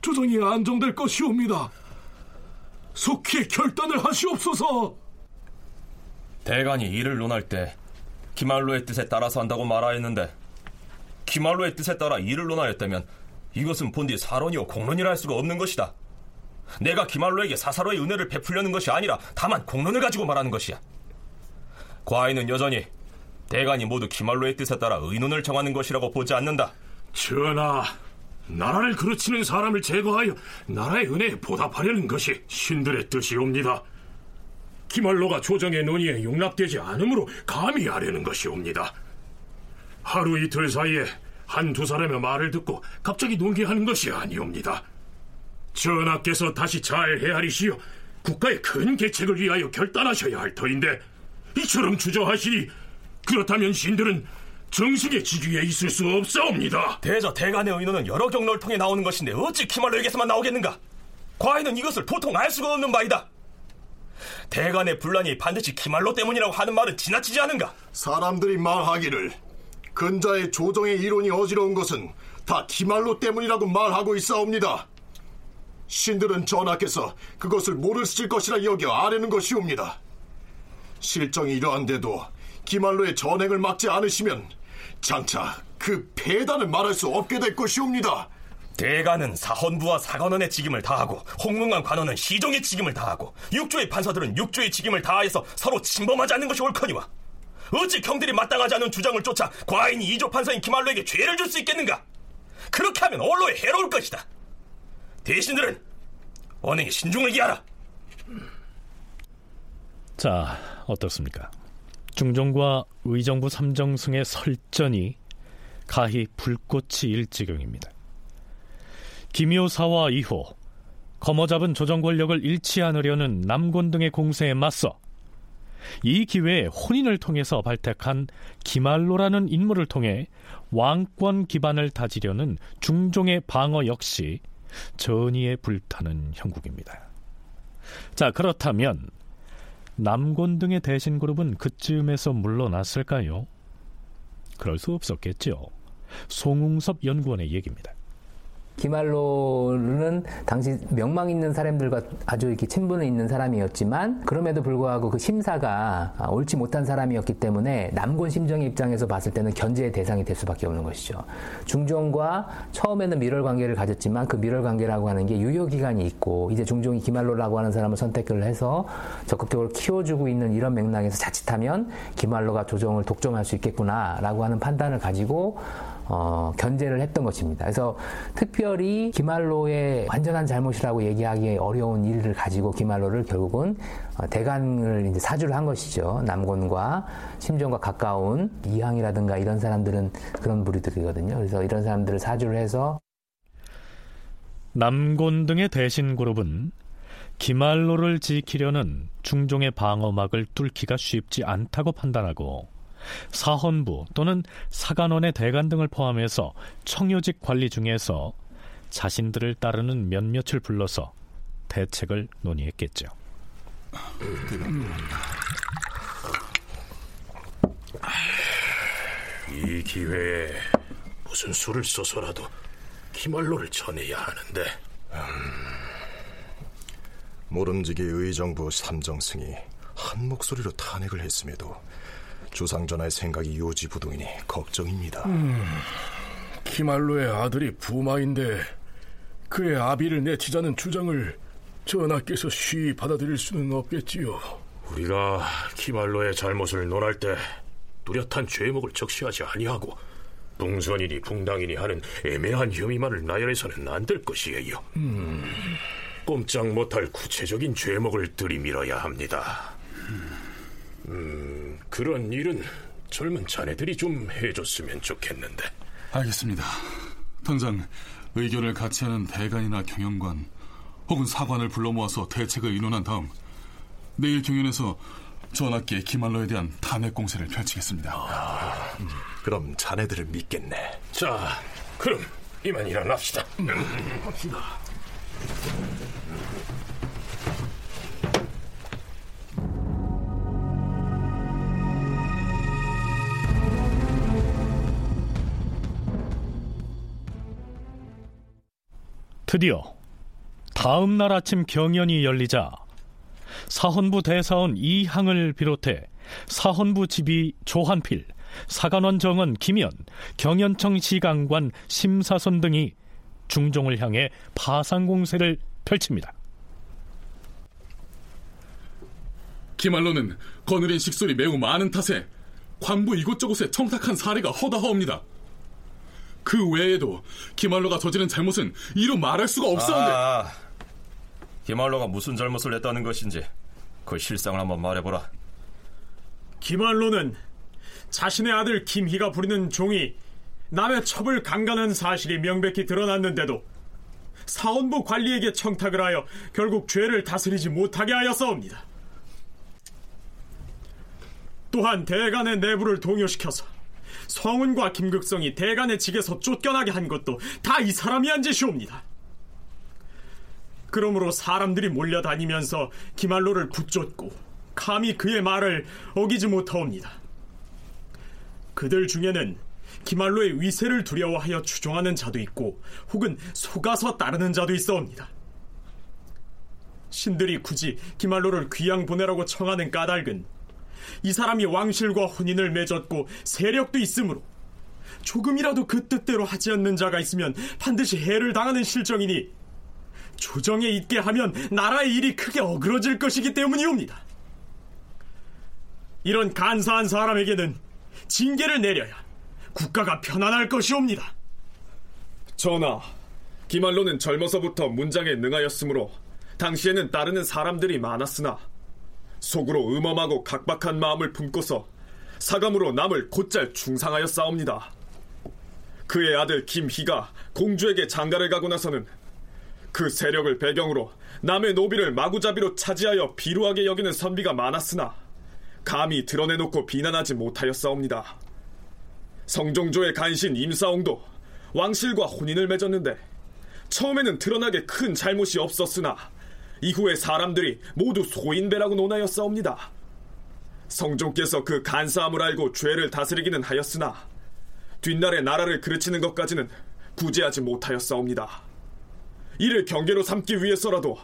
조정이 안정될 것이옵니다. 속히 결단을 하시옵소서. 대간이 이를 논할 때 기말로의 뜻에 따라서 한다고 말하였는데 기말로의 뜻에 따라 이를 논하였다면 이것은 본디 사론이요 공론이라 할 수가 없는 것이다. 내가 기말로에게 사사로의 은혜를 베풀려는 것이 아니라 다만 공론을 가지고 말하는 것이야. 과인은 여전히 대간이 모두 기말로의 뜻에 따라 의논을 정하는 것이라고 보지 않는다. 전하, 나라를 그르치는 사람을 제거하여 나라의 은혜에 보답하려는 것이 신들의 뜻이옵니다. 기말로가 조정의 논의에 용납되지 않으므로 감히 하려는 것이옵니다. 하루 이틀 사이에 한 두 사람의 말을 듣고 갑자기 논의하는 것이 아니옵니다. 전하께서 다시 잘 헤아리시어 국가의 큰 계책을 위하여 결단하셔야 할 터인데 이처럼 주저하시니 그렇다면 신들은 정식의 지위에 있을 수 없사옵니다. 대저 대간의 의논은 여러 경로를 통해 나오는 것인데 어찌 기말로에게서만 나오겠는가? 과인은 이것을 보통 알 수가 없는 바이다. 대간의 분란이 반드시 기말로 때문이라고 하는 말은 지나치지 않은가? 사람들이 말하기를 근자의 조정의 이론이 어지러운 것은 다 기말로 때문이라고 말하고 있사옵니다. 신들은 전하께서 그것을 모를 쓰실 것이라 여겨 아뢰는 것이옵니다. 실정이 이러한데도 기말로의 전행을 막지 않으시면 장차 그 폐단을 말할 수 없게 될 것이옵니다. 대가는 사헌부와 사관원의 직임을 다하고 홍문관 관원은 시종의 직임을 다하고 육조의 판사들은 육조의 직임을 다하여서 서로 침범하지 않는 것이 옳거니와 어찌 경들이 마땅하지 않은 주장을 쫓아 과인이 이조 판사인 기말로에게 죄를 줄 수 있겠는가? 그렇게 하면 언로에 해로울 것이다. 대신들은 언행에 신중을 기하라. 자, 어떻습니까? 중종과 의정부 삼정승의 설전이 가히 불꽃이 일 지경입니다. 김효사와 이호, 거머잡은 조정 권력을 잃지 않으려는 남곤 등의 공세에 맞서 이 기회에 혼인을 통해서 발탁한 기말로라는 인물을 통해 왕권 기반을 다지려는 중종의 방어 역시 전의에 불타는 형국입니다. 자, 그렇다면 남곤 등의 대신 그룹은 그쯤에서 물러났을까요? 그럴 수 없었겠죠. 송웅섭 연구원의 얘기입니다. 기말로는 당시 명망 있는 사람들과 아주 이렇게 친분이 있는 사람이었지만 그럼에도 불구하고 그 심사가 옳지 못한 사람이었기 때문에 남곤 심정의 입장에서 봤을 때는 견제의 대상이 될 수밖에 없는 것이죠. 중종과 처음에는 밀월 관계를 가졌지만 그 밀월 관계라고 하는 게 유효 기간이 있고 이제 중종이 기말로라고 하는 사람을 선택을 해서 적극적으로 키워주고 있는 이런 맥락에서 자칫하면 기말로가 조정을 독점할 수 있겠구나라고 하는 판단을 가지고 어, 견제를 했던 것입니다. 그래서 특별히 기말로의 완전한 잘못이라고 얘기하기 어려운 일을 가지고 기말로를 결국은 어, 대간을 이제 사주를 한 것이죠. 남곤과 심정과 가까운 이항이라든가 이런 사람들은 그런 부류들이거든요. 그래서 이런 사람들을 사주를 해서 남곤 등의 대신 그룹은 기말로를 지키려는 중종의 방어막을 뚫기가 쉽지 않다고 판단하고 사헌부 또는 사관원의 대관 등을 포함해서 청요직 관리 중에서 자신들을 따르는 몇몇을 불러서 대책을 논의했겠죠. 이 기회에 무슨 수를 써서라도 기말로를 전해야 하는데 음... 모름지기 의정부 삼정승이 한 목소리로 탄핵을 했음에도 주상전하의 생각이 요지부동이니 걱정입니다. 음, 기말로의 아들이 부마인데 그의 아비를 내치자는 주장을 전하께서 쉬이 받아들일 수는 없겠지요. 우리가 기말로의 잘못을 논할 때 뚜렷한 죄목을 적시하지 아니하고 붕선이니 붕당이니 하는 애매한 혐의만을 나열해서는 안 될 것이에요. 음, 꼼짝 못할 구체적인 죄목을 들이밀어야 합니다. 음, 그런 일은 젊은 자네들이 좀 해줬으면 좋겠는데. 알겠습니다. 당장 의견을 같이 하는 대관이나 경영관 혹은 사관을 불러 모아서 대책을 의논한 다음 내일 경연에서 전학계 기말로에 대한 탄핵 공세를 펼치겠습니다. 아, 그럼 자네들을 믿겠네. 자, 그럼 이만 일어납시다. 합시다. 드디어 다음 날 아침 경연이 열리자 사헌부 대사원 이항을 비롯해 사헌부 지비 조한필, 사관원 정원 김현, 경연청 시강관 심사선 등이 중종을 향해 파상 공세를 펼칩니다. 기말로는 거느린 식솔이 매우 많은 탓에 관부 이곳저곳에 청탁한 사례가 허다하옵니다. 그 외에도 기말로가 저지른 잘못은 이루 말할 수가 없었는데 아, 기말로가 무슨 잘못을 했다는 것인지 그 실상을 한번 말해보라. 기말로는 자신의 아들 김희가 부리는 종이 남의 첩을 강간한 사실이 명백히 드러났는데도 사원부 관리에게 청탁을 하여 결국 죄를 다스리지 못하게 하였사옵니다. 또한 대간의 내부를 동요시켜서 성운과 김극성이 대간의 직에서 쫓겨나게 한 것도 다 이 사람이 한 짓이옵니다. 그러므로 사람들이 몰려다니면서 기말로를 붙쫓고 감히 그의 말을 어기지 못하옵니다. 그들 중에는 기말로의 위세를 두려워하여 추종하는 자도 있고 혹은 속아서 따르는 자도 있어옵니다. 신들이 굳이 기말로를 귀양 보내라고 청하는 까닭은 이 사람이 왕실과 혼인을 맺었고 세력도 있으므로 조금이라도 그 뜻대로 하지 않는 자가 있으면 반드시 해를 당하는 실정이니 조정에 있게 하면 나라의 일이 크게 어그러질 것이기 때문이옵니다. 이런 간사한 사람에게는 징계를 내려야 국가가 편안할 것이옵니다. 전하, 기말로는 젊어서부터 문장에 능하였으므로 당시에는 따르는 사람들이 많았으나 속으로 음험하고 각박한 마음을 품고서 사감으로 남을 곧잘 중상하여 싸웁니다. 그의 아들 김희가 공주에게 장가를 가고 나서는 그 세력을 배경으로 남의 노비를 마구잡이로 차지하여 비루하게 여기는 선비가 많았으나 감히 드러내놓고 비난하지 못하였사옵니다. 성종조의 간신 임사옹도 왕실과 혼인을 맺었는데 처음에는 드러나게 큰 잘못이 없었으나 이후에 사람들이 모두 소인배라고 논하였사옵니다. 성종께서 그 간사함을 알고 죄를 다스리기는 하였으나 뒷날에 나라를 그르치는 것까지는 구제하지 못하였사옵니다. 이를 경계로 삼기 위해서라도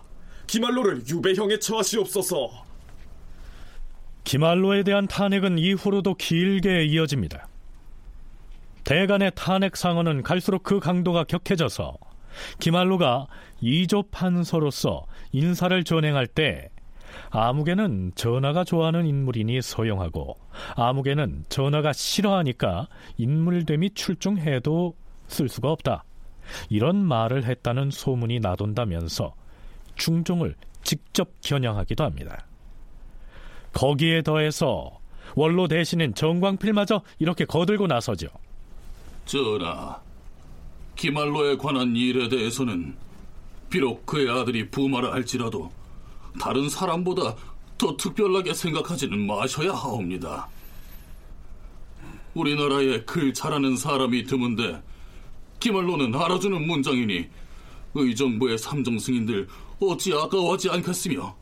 기말로를 유배형에 처하시옵소서. 기말로에 대한 탄핵은 이후로도 길게 이어집니다. 대간의 탄핵 상언은 갈수록 그 강도가 격해져서 기말로가 이조 판서로서 인사를 전행할 때 아무개는 전하가 좋아하는 인물이니 서용하고 아무개는 전하가 싫어하니까 인물됨이 출중해도 쓸 수가 없다. 이런 말을 했다는 소문이 나돈다면서 중종을 직접 겨냥하기도 합니다. 거기에 더해서 원로 대신인 정광필마저 이렇게 거들고 나서죠. 전하, 기말로에 관한 일에 대해서는 비록 그의 아들이 부마라 할지라도 다른 사람보다 더 특별하게 생각하지는 마셔야 하옵니다. 우리나라에 글 잘하는 사람이 드문데 기말로는 알아주는 문장이니 의정부의 삼정 승인들 어찌 아까워하지 않겠으며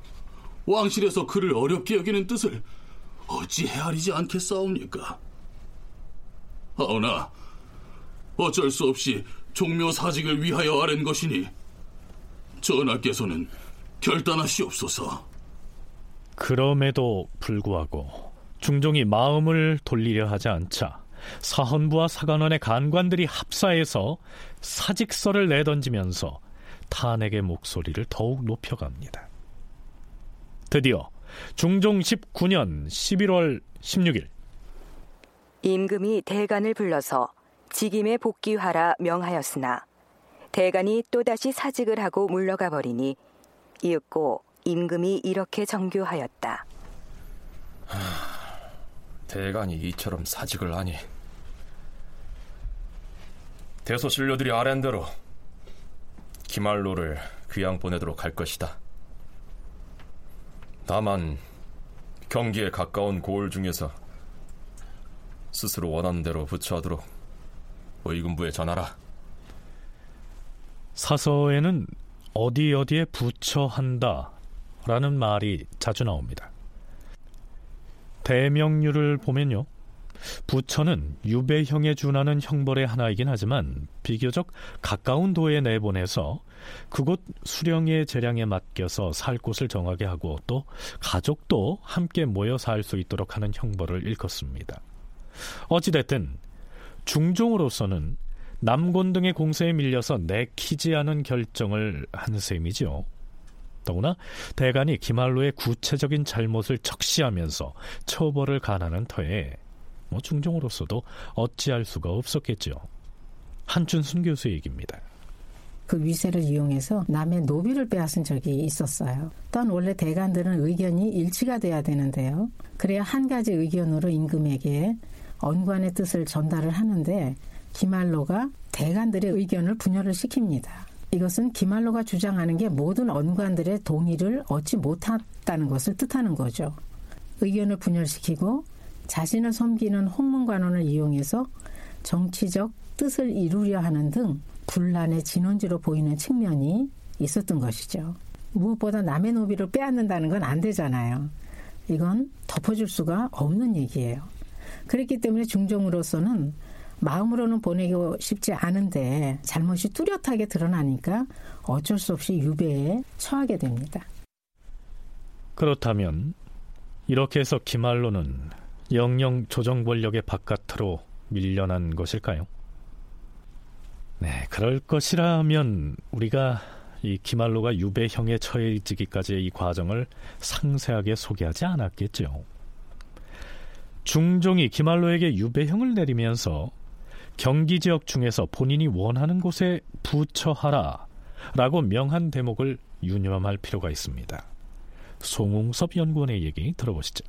왕실에서 그를 어렵게 여기는 뜻을 어찌 헤아리지 않겠사옵니까? 하오나 어쩔 수 없이 종묘 사직을 위하여 아랜 것이니 전하께서는 결단하시옵소서. 그럼에도 불구하고 중종이 마음을 돌리려 하지 않자 사헌부와 사관원의 간관들이 합사해서 사직서를 내던지면서 탄핵의 목소리를 더욱 높여갑니다. 드디어 중종 19년 11월 16일 임금이 대간을 불러서 직임에 복귀하라 명하였으나 대간이 또다시 사직을 하고 물러가 버리니 이윽고 임금이 이렇게 정교하였다. 대간이 이처럼 사직을 하니 대소신료들이 아랜 대로 기말로를 귀양 보내도록 할 것이다. 다만 경기에 가까운 고을 중에서 스스로 원하는 대로 부처하도록 의금부에 전하라. 사서에는 어디 어디에 부처한다 라는 말이 자주 나옵니다. 대명률을 보면요. 부처는 유배형에 준하는 형벌의 하나이긴 하지만 비교적 가까운 도에 내보내서 그곳 수령의 재량에 맡겨서 살 곳을 정하게 하고 또 가족도 함께 모여 살 수 있도록 하는 형벌을 일컫습니다. 어찌됐든 중종으로서는 남곤 등의 공세에 밀려서 내키지 않은 결정을 한 셈이죠. 더구나 대간이 기말로의 구체적인 잘못을 적시하면서 처벌을 가하는 터에 뭐 중종으로서도 어찌할 수가 없었겠죠. 한춘순 교수의 얘기입니다. 그 위세를 이용해서 남의 노비를 빼앗은 적이 있었어요. 또한 원래 대관들은 의견이 일치가 돼야 되는데요. 그래야 한 가지 의견으로 임금에게 언관의 뜻을 전달을 하는데 기말로가 대관들의 의견을 분열을 시킵니다. 이것은 기말로가 주장하는 게 모든 언관들의 동의를 얻지 못했다는 것을 뜻하는 거죠. 의견을 분열시키고 자신을 섬기는 홍문관원을 이용해서 정치적 뜻을 이루려 하는 등 분란의 진원지로 보이는 측면이 있었던 것이죠. 무엇보다 남의 노비를 빼앗는다는 건 안 되잖아요. 이건 덮어줄 수가 없는 얘기예요. 그렇기 때문에 중종으로서는 마음으로는 보내고 싶지 않은데 잘못이 뚜렷하게 드러나니까 어쩔 수 없이 유배에 처하게 됩니다. 그렇다면 이렇게 해서 기말로는 영영 조정 권력의 바깥으로 밀려난 것일까요? 네, 그럴 것이라면 우리가 이 기말로가 유배형에 처해지기까지의 이 과정을 상세하게 소개하지 않았겠죠. 중종이 기말로에게 유배형을 내리면서 경기 지역 중에서 본인이 원하는 곳에 부처하라 라고 명한 대목을 유념할 필요가 있습니다. 송웅섭 연구원의 얘기 들어보시죠.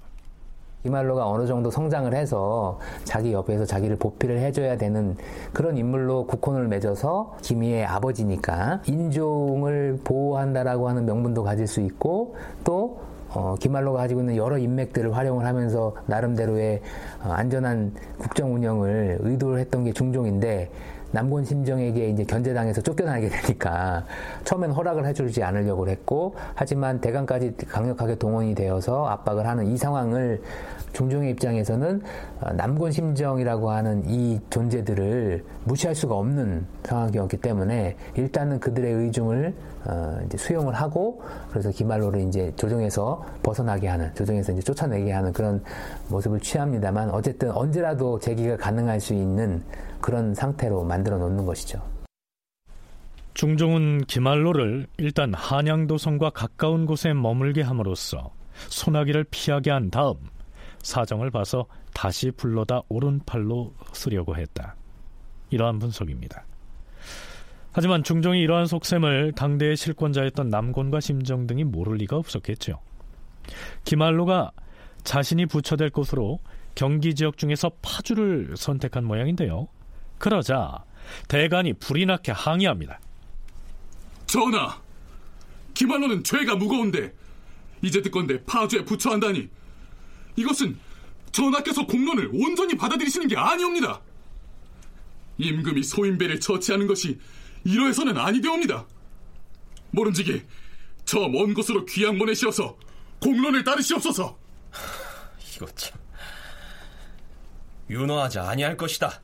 이말로가 어느 정도 성장을 해서 자기 옆에서 자기를 보필을 해줘야 되는 그런 인물로 국혼을 맺어서 기미의 아버지니까 인종을 보호한다라고 하는 명분도 가질 수 있고 또 어, 기말로가 가지고 있는 여러 인맥들을 활용을 하면서 나름대로의 어, 안전한 국정 운영을 의도를 했던 게 중종인데 남곤 심정에게 이제 견제당해서 쫓겨나게 되니까 처음엔 허락을 해주지 않으려고 했고 하지만 대강까지 강력하게 동원이 되어서 압박을 하는 이 상황을 중종의 입장에서는 어, 남곤 심정이라고 하는 이 존재들을 무시할 수가 없는 상황이었기 때문에 일단은 그들의 의중을 어, 이제 수용을 하고 그래서 기말로를 이제 조정에서 벗어나게 하는 조정에서 이제 쫓아내게 하는 그런 모습을 취합니다만 어쨌든 언제라도 재기가 가능할 수 있는 그런 상태로 만들어 놓는 것이죠. 중종은 기말로를 일단 한양도성과 가까운 곳에 머물게 함으로써 소나기를 피하게 한 다음 사정을 봐서 다시 불러다 오른팔로 쓰려고 했다. 이러한 분석입니다. 하지만 중종이 이러한 속셈을 당대의 실권자였던 남곤과 심정 등이 모를 리가 없었겠죠. 기말로가 자신이 부처될 곳으로 경기 지역 중에서 파주를 선택한 모양인데요. 그러자 대간이 불이 나게 항의합니다. 전하, 기말로는 죄가 무거운데 이제 듣건데 파주에 부처한다니 이것은 전하께서 공론을 온전히 받아들이시는 게 아니옵니다. 임금이 소인배를 처치하는 것이 이러해서는 아니되옵니다. 모름지기 저 먼 곳으로 귀양 보내시어서 공론을 따르시옵소서. 이거 참 윤호하지 아니할 것이다.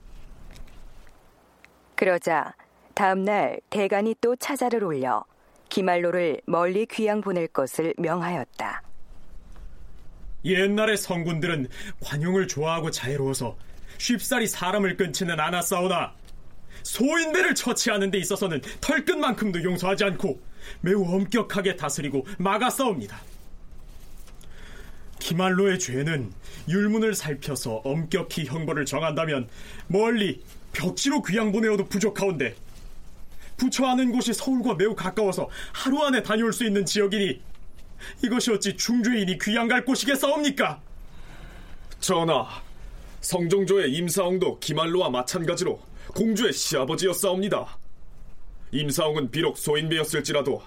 그러자 다음날 대간이 또 차자를 올려 기말로를 멀리 귀양 보낼 것을 명하였다. 옛날의 성군들은 관용을 좋아하고 자애로워서 쉽사리 사람을 끊지는 않았사오나 소인배를 처치하는 데 있어서는 털끝만큼도 용서하지 않고 매우 엄격하게 다스리고 막아싸웁니다. 기말로의 죄는 율문을 살펴서 엄격히 형벌을 정한다면 멀리 벽지로 귀양 보내어도 부족하온데 부처하는 곳이 서울과 매우 가까워서 하루 안에 다녀올 수 있는 지역이니 이것이 어찌 중주인이 귀양 갈 곳이겠사옵니까? 전하, 성종조의 임사홍도 기말로와 마찬가지로 공주의 시아버지였사옵니다. 임사홍은 비록 소인배였을지라도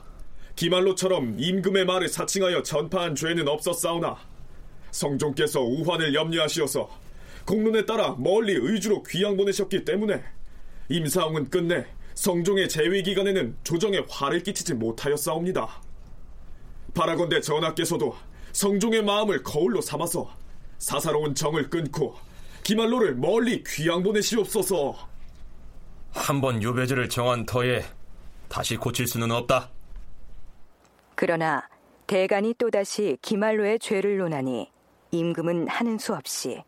기말로처럼 임금의 말을 사칭하여 전파한 죄는 없었사오나 성종께서 우환을 염려하시어서 공론에 따라 멀리 의주로 귀양 보내셨기 때문에 임사홍은 끝내 성종의 재위 기간에는 조정에 화를 끼치지 못하였사옵니다. 바라건대 전하께서도 성종의 마음을 거울로 삼아서 사사로운 정을 끊고 기말로를 멀리 귀양 보내시옵소서. 한번 유배지를 정한 터에 다시 고칠 수는 없다. 그러나 대간이 또다시 기말로의 죄를 논하니 임금은 하는 수 없이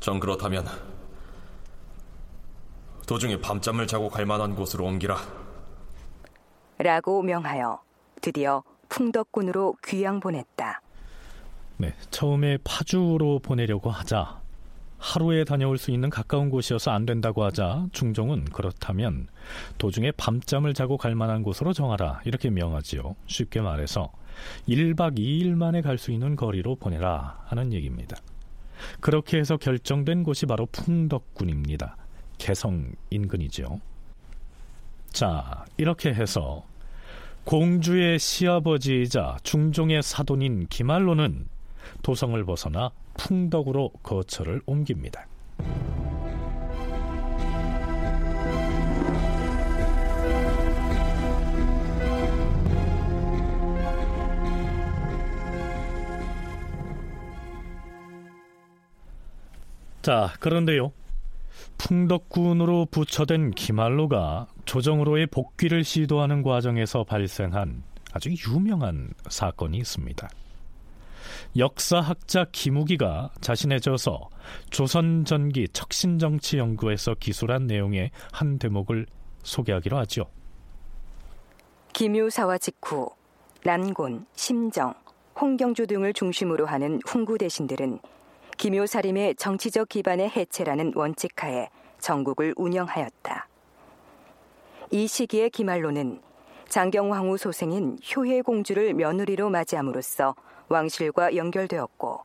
정 그렇다면 도중에 밤잠을 자고 갈 만한 곳으로 옮기라. 라고 명하여 드디어 풍덕군으로 귀양 보냈다. 네, 처음에 파주로 보내려고 하자 하루에 다녀올 수 있는 가까운 곳이어서 안 된다고 하자 중종은 그렇다면 도중에 밤잠을 자고 갈 만한 곳으로 정하라 이렇게 명하지요. 쉽게 말해서 1박 2일 만에 갈 수 있는 거리로 보내라 하는 얘기입니다. 그렇게 해서 결정된 곳이 바로 풍덕군입니다. 개성 인근이죠. 자, 이렇게 해서 공주의 시아버지이자 중종의 사돈인 기말로는 도성을 벗어나 풍덕으로 거처를 옮깁니다. 자, 그런데요. 풍덕군으로 부처된 기말로가 조정으로의 복귀를 시도하는 과정에서 발생한 아주 유명한 사건이 있습니다. 역사학자 김우기가 자신의 저서 조선 전기 척신 정치 연구에서 기술한 내용의 한 대목을 소개하기로 하죠. 김유사와 직후, 난곤, 심정, 홍경주 등을 중심으로 하는 훈구 대신들은 김효사림의 정치적 기반의 해체라는 원칙하에 전국을 운영하였다. 이 시기에 기말로는 장경황후 소생인 효혜 공주를 며느리로 맞이함으로써 왕실과 연결되었고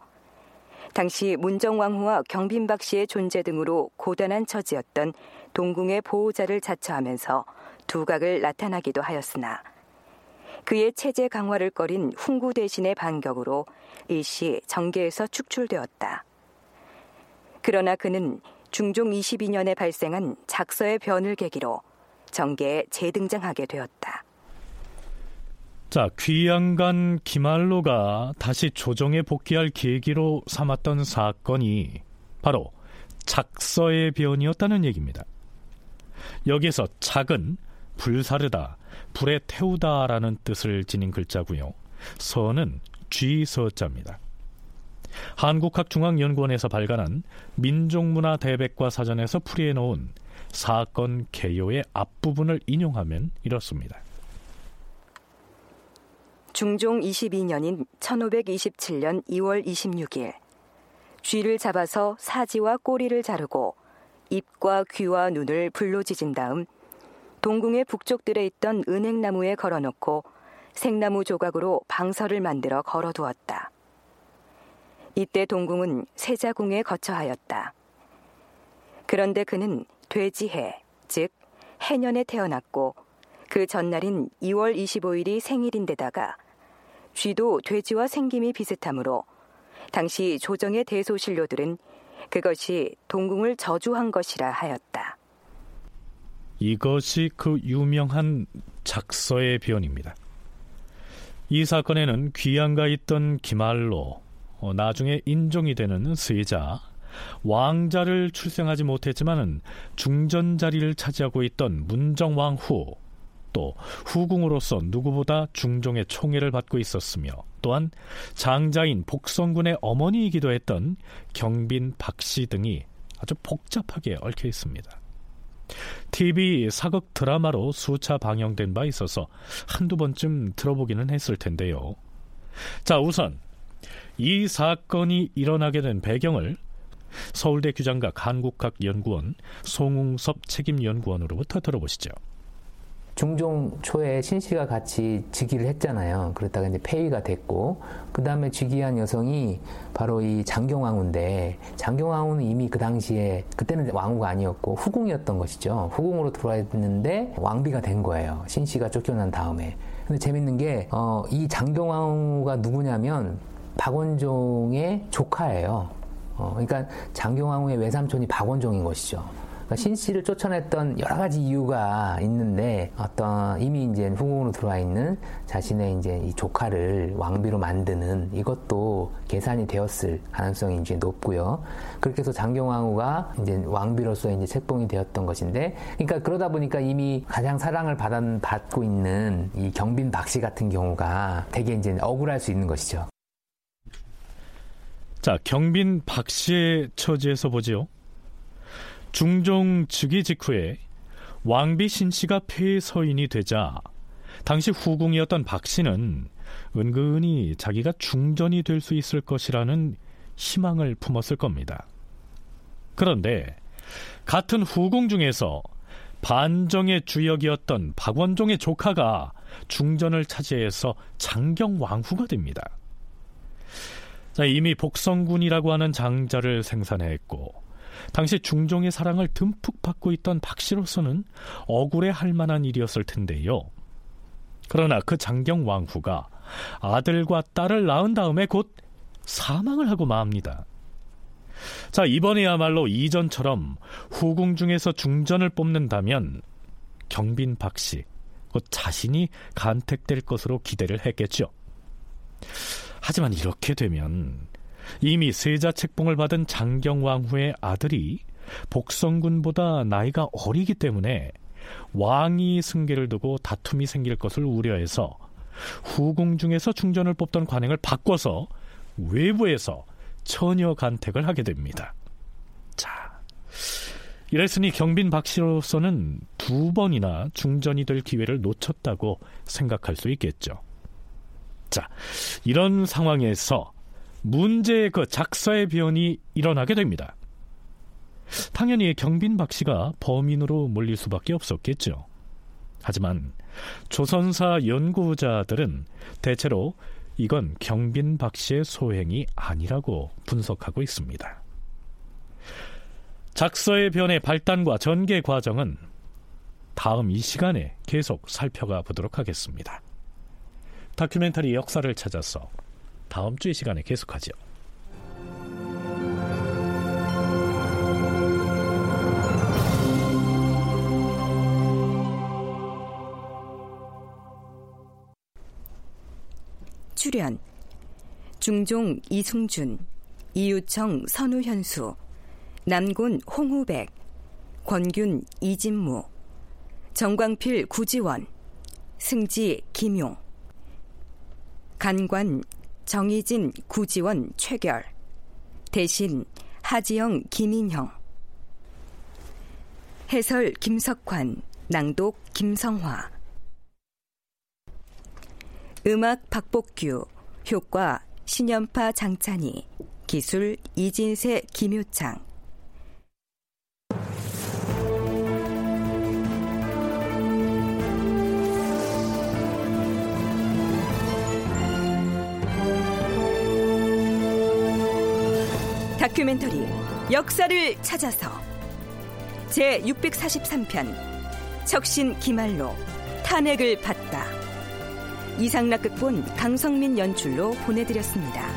당시 문정왕후와 경빈박 씨의 존재 등으로 고단한 처지였던 동궁의 보호자를 자처하면서 두각을 나타나기도 하였으나 그의 체제 강화를 꺼린 훈구 대신의 반격으로 일시 정계에서 축출되었다. 그러나 그는 중종 22년에 발생한 작서의 변을 계기로 정계에 재등장하게 되었다. 자, 귀양간 기말로가 다시 조정에 복귀할 계기로 삼았던 사건이 바로 작서의 변이었다는 얘기입니다. 여기서 작은 불사르다, 불에 태우다라는 뜻을 지닌 글자고요. 서는 쥐서자입니다. 한국학중앙연구원에서 발간한 민족문화 대백과 사전에서 풀이해 놓은 사건 개요의 앞부분을 인용하면 이렇습니다. 중종 22년인 1527년 2월 26일 쥐를 잡아서 사지와 꼬리를 자르고 입과 귀와 눈을 불로 지진 다음 동궁의 북쪽들에 있던 은행나무에 걸어놓고 생나무 조각으로 방설을 만들어 걸어두었다. 이때 동궁은 세자궁에 거처하였다. 그런데 그는 돼지해, 즉 해년에 태어났고 그 전날인 2월 25일이 생일인데다가 쥐도 돼지와 생김이 비슷하므로 당시 조정의 대소신료들은 그것이 동궁을 저주한 것이라 하였다. 이것이 그 유명한 작서의 변입니다. 이 사건에는 귀양가 있던 기말로, 어, 나중에 인종이 되는 세자, 왕자를 출생하지 못했지만은 중전 자리를 차지하고 있던 문정왕 후, 또 후궁으로서 누구보다 중종의 총애를 받고 있었으며 또한 장자인 복성군의 어머니이기도 했던 경빈 박씨 등이 아주 복잡하게 얽혀 있습니다. TV 사극 드라마로 수차 방영된 바 있어서 한두 번쯤 들어보기는 했을 텐데요. 자, 우선 이 사건이 일어나게 된 배경을 서울대 규장각 한국학연구원 송웅섭 책임연구원으로부터 들어보시죠. 중종 초에 신 씨가 같이 즉위를 했잖아요. 그랬다가 이제 폐위가 됐고, 그 다음에 즉위한 여성이 바로 이 장경왕후인데, 장경왕후는 이미 그 당시에, 그때는 왕후가 아니었고, 후궁이었던 것이죠. 후궁으로 들어와 있는데, 왕비가 된 거예요. 신 씨가 쫓겨난 다음에. 근데 재밌는 게, 어, 이 장경왕후가 누구냐면, 박원종의 조카예요. 어, 그러니까 장경왕후의 외삼촌이 박원종인 것이죠. 그러니까 신 씨를 쫓아냈던 여러 가지 이유가 있는데 어떤 이미 이제 후궁으로 들어와 있는 자신의 이제 이 조카를 왕비로 만드는 이것도 계산이 되었을 가능성이 이제 높고요. 그렇게 해서 장경왕후가 이제 왕비로서 이제 책봉이 되었던 것인데, 그러니까 그러다 보니까 이미 가장 사랑을 받, 받고 있는 이 경빈 박씨 같은 경우가 되게 이제 억울할 수 있는 것이죠. 자, 경빈 박 씨의 처지에서 보지요. 중종 즉위 직후에 왕비 신 씨가 폐 서인이 되자 당시 후궁이었던 박 씨는 은근히 자기가 중전이 될 수 있을 것이라는 희망을 품었을 겁니다. 그런데 같은 후궁 중에서 반정의 주역이었던 박원종의 조카가 중전을 차지해서 장경 왕후가 됩니다. 자, 이미 복성군이라고 하는 장자를 생산했고 당시 중종의 사랑을 듬뿍 받고 있던 박 씨로서는 억울해 할 만한 일이었을 텐데요. 그러나 그 장경 왕후가 아들과 딸을 낳은 다음에 곧 사망을 하고 맙니다. 자, 이번에야말로 이전처럼 후궁 중에서 중전을 뽑는다면 경빈 박 씨, 곧 자신이 간택될 것으로 기대를 했겠죠. 하지만 이렇게 되면 이미 세자 책봉을 받은 장경왕후의 아들이 복성군보다 나이가 어리기 때문에 왕위 승계를 두고 다툼이 생길 것을 우려해서 후궁 중에서 중전을 뽑던 관행을 바꿔서 외부에서 처녀 간택을 하게 됩니다. 자, 이랬으니 경빈 박 씨로서는 두 번이나 중전이 될 기회를 놓쳤다고 생각할 수 있겠죠. 자, 이런 상황에서 문제의 그 작사의 변이 일어나게 됩니다. 당연히 경빈 박 씨가 범인으로 몰릴 수밖에 없었겠죠. 하지만 조선사 연구자들은 대체로 이건 경빈 박 씨의 소행이 아니라고 분석하고 있습니다. 작서의 변의 발단과 전개 과정은 다음 이 시간에 계속 살펴가 보도록 하겠습니다. 다큐멘터리 역사를 찾아서 다음 주의 시간에 계속하죠. 출연 중종 이승준, 이유청 선우현수, 남곤 홍우백, 권균 이진무, 정광필 구지원, 승지 김용, 간관 정희진 구지원 최결, 대신 하지영 김인형, 해설 김석환, 낭독 김성화, 음악 박복규, 효과 신연파 장찬희, 기술 이진세 김효창. 다큐멘터리 역사를 찾아서 제 643편 척신 기말로 탄핵을 받다 이상락 극본 강성민 연출로 보내드렸습니다.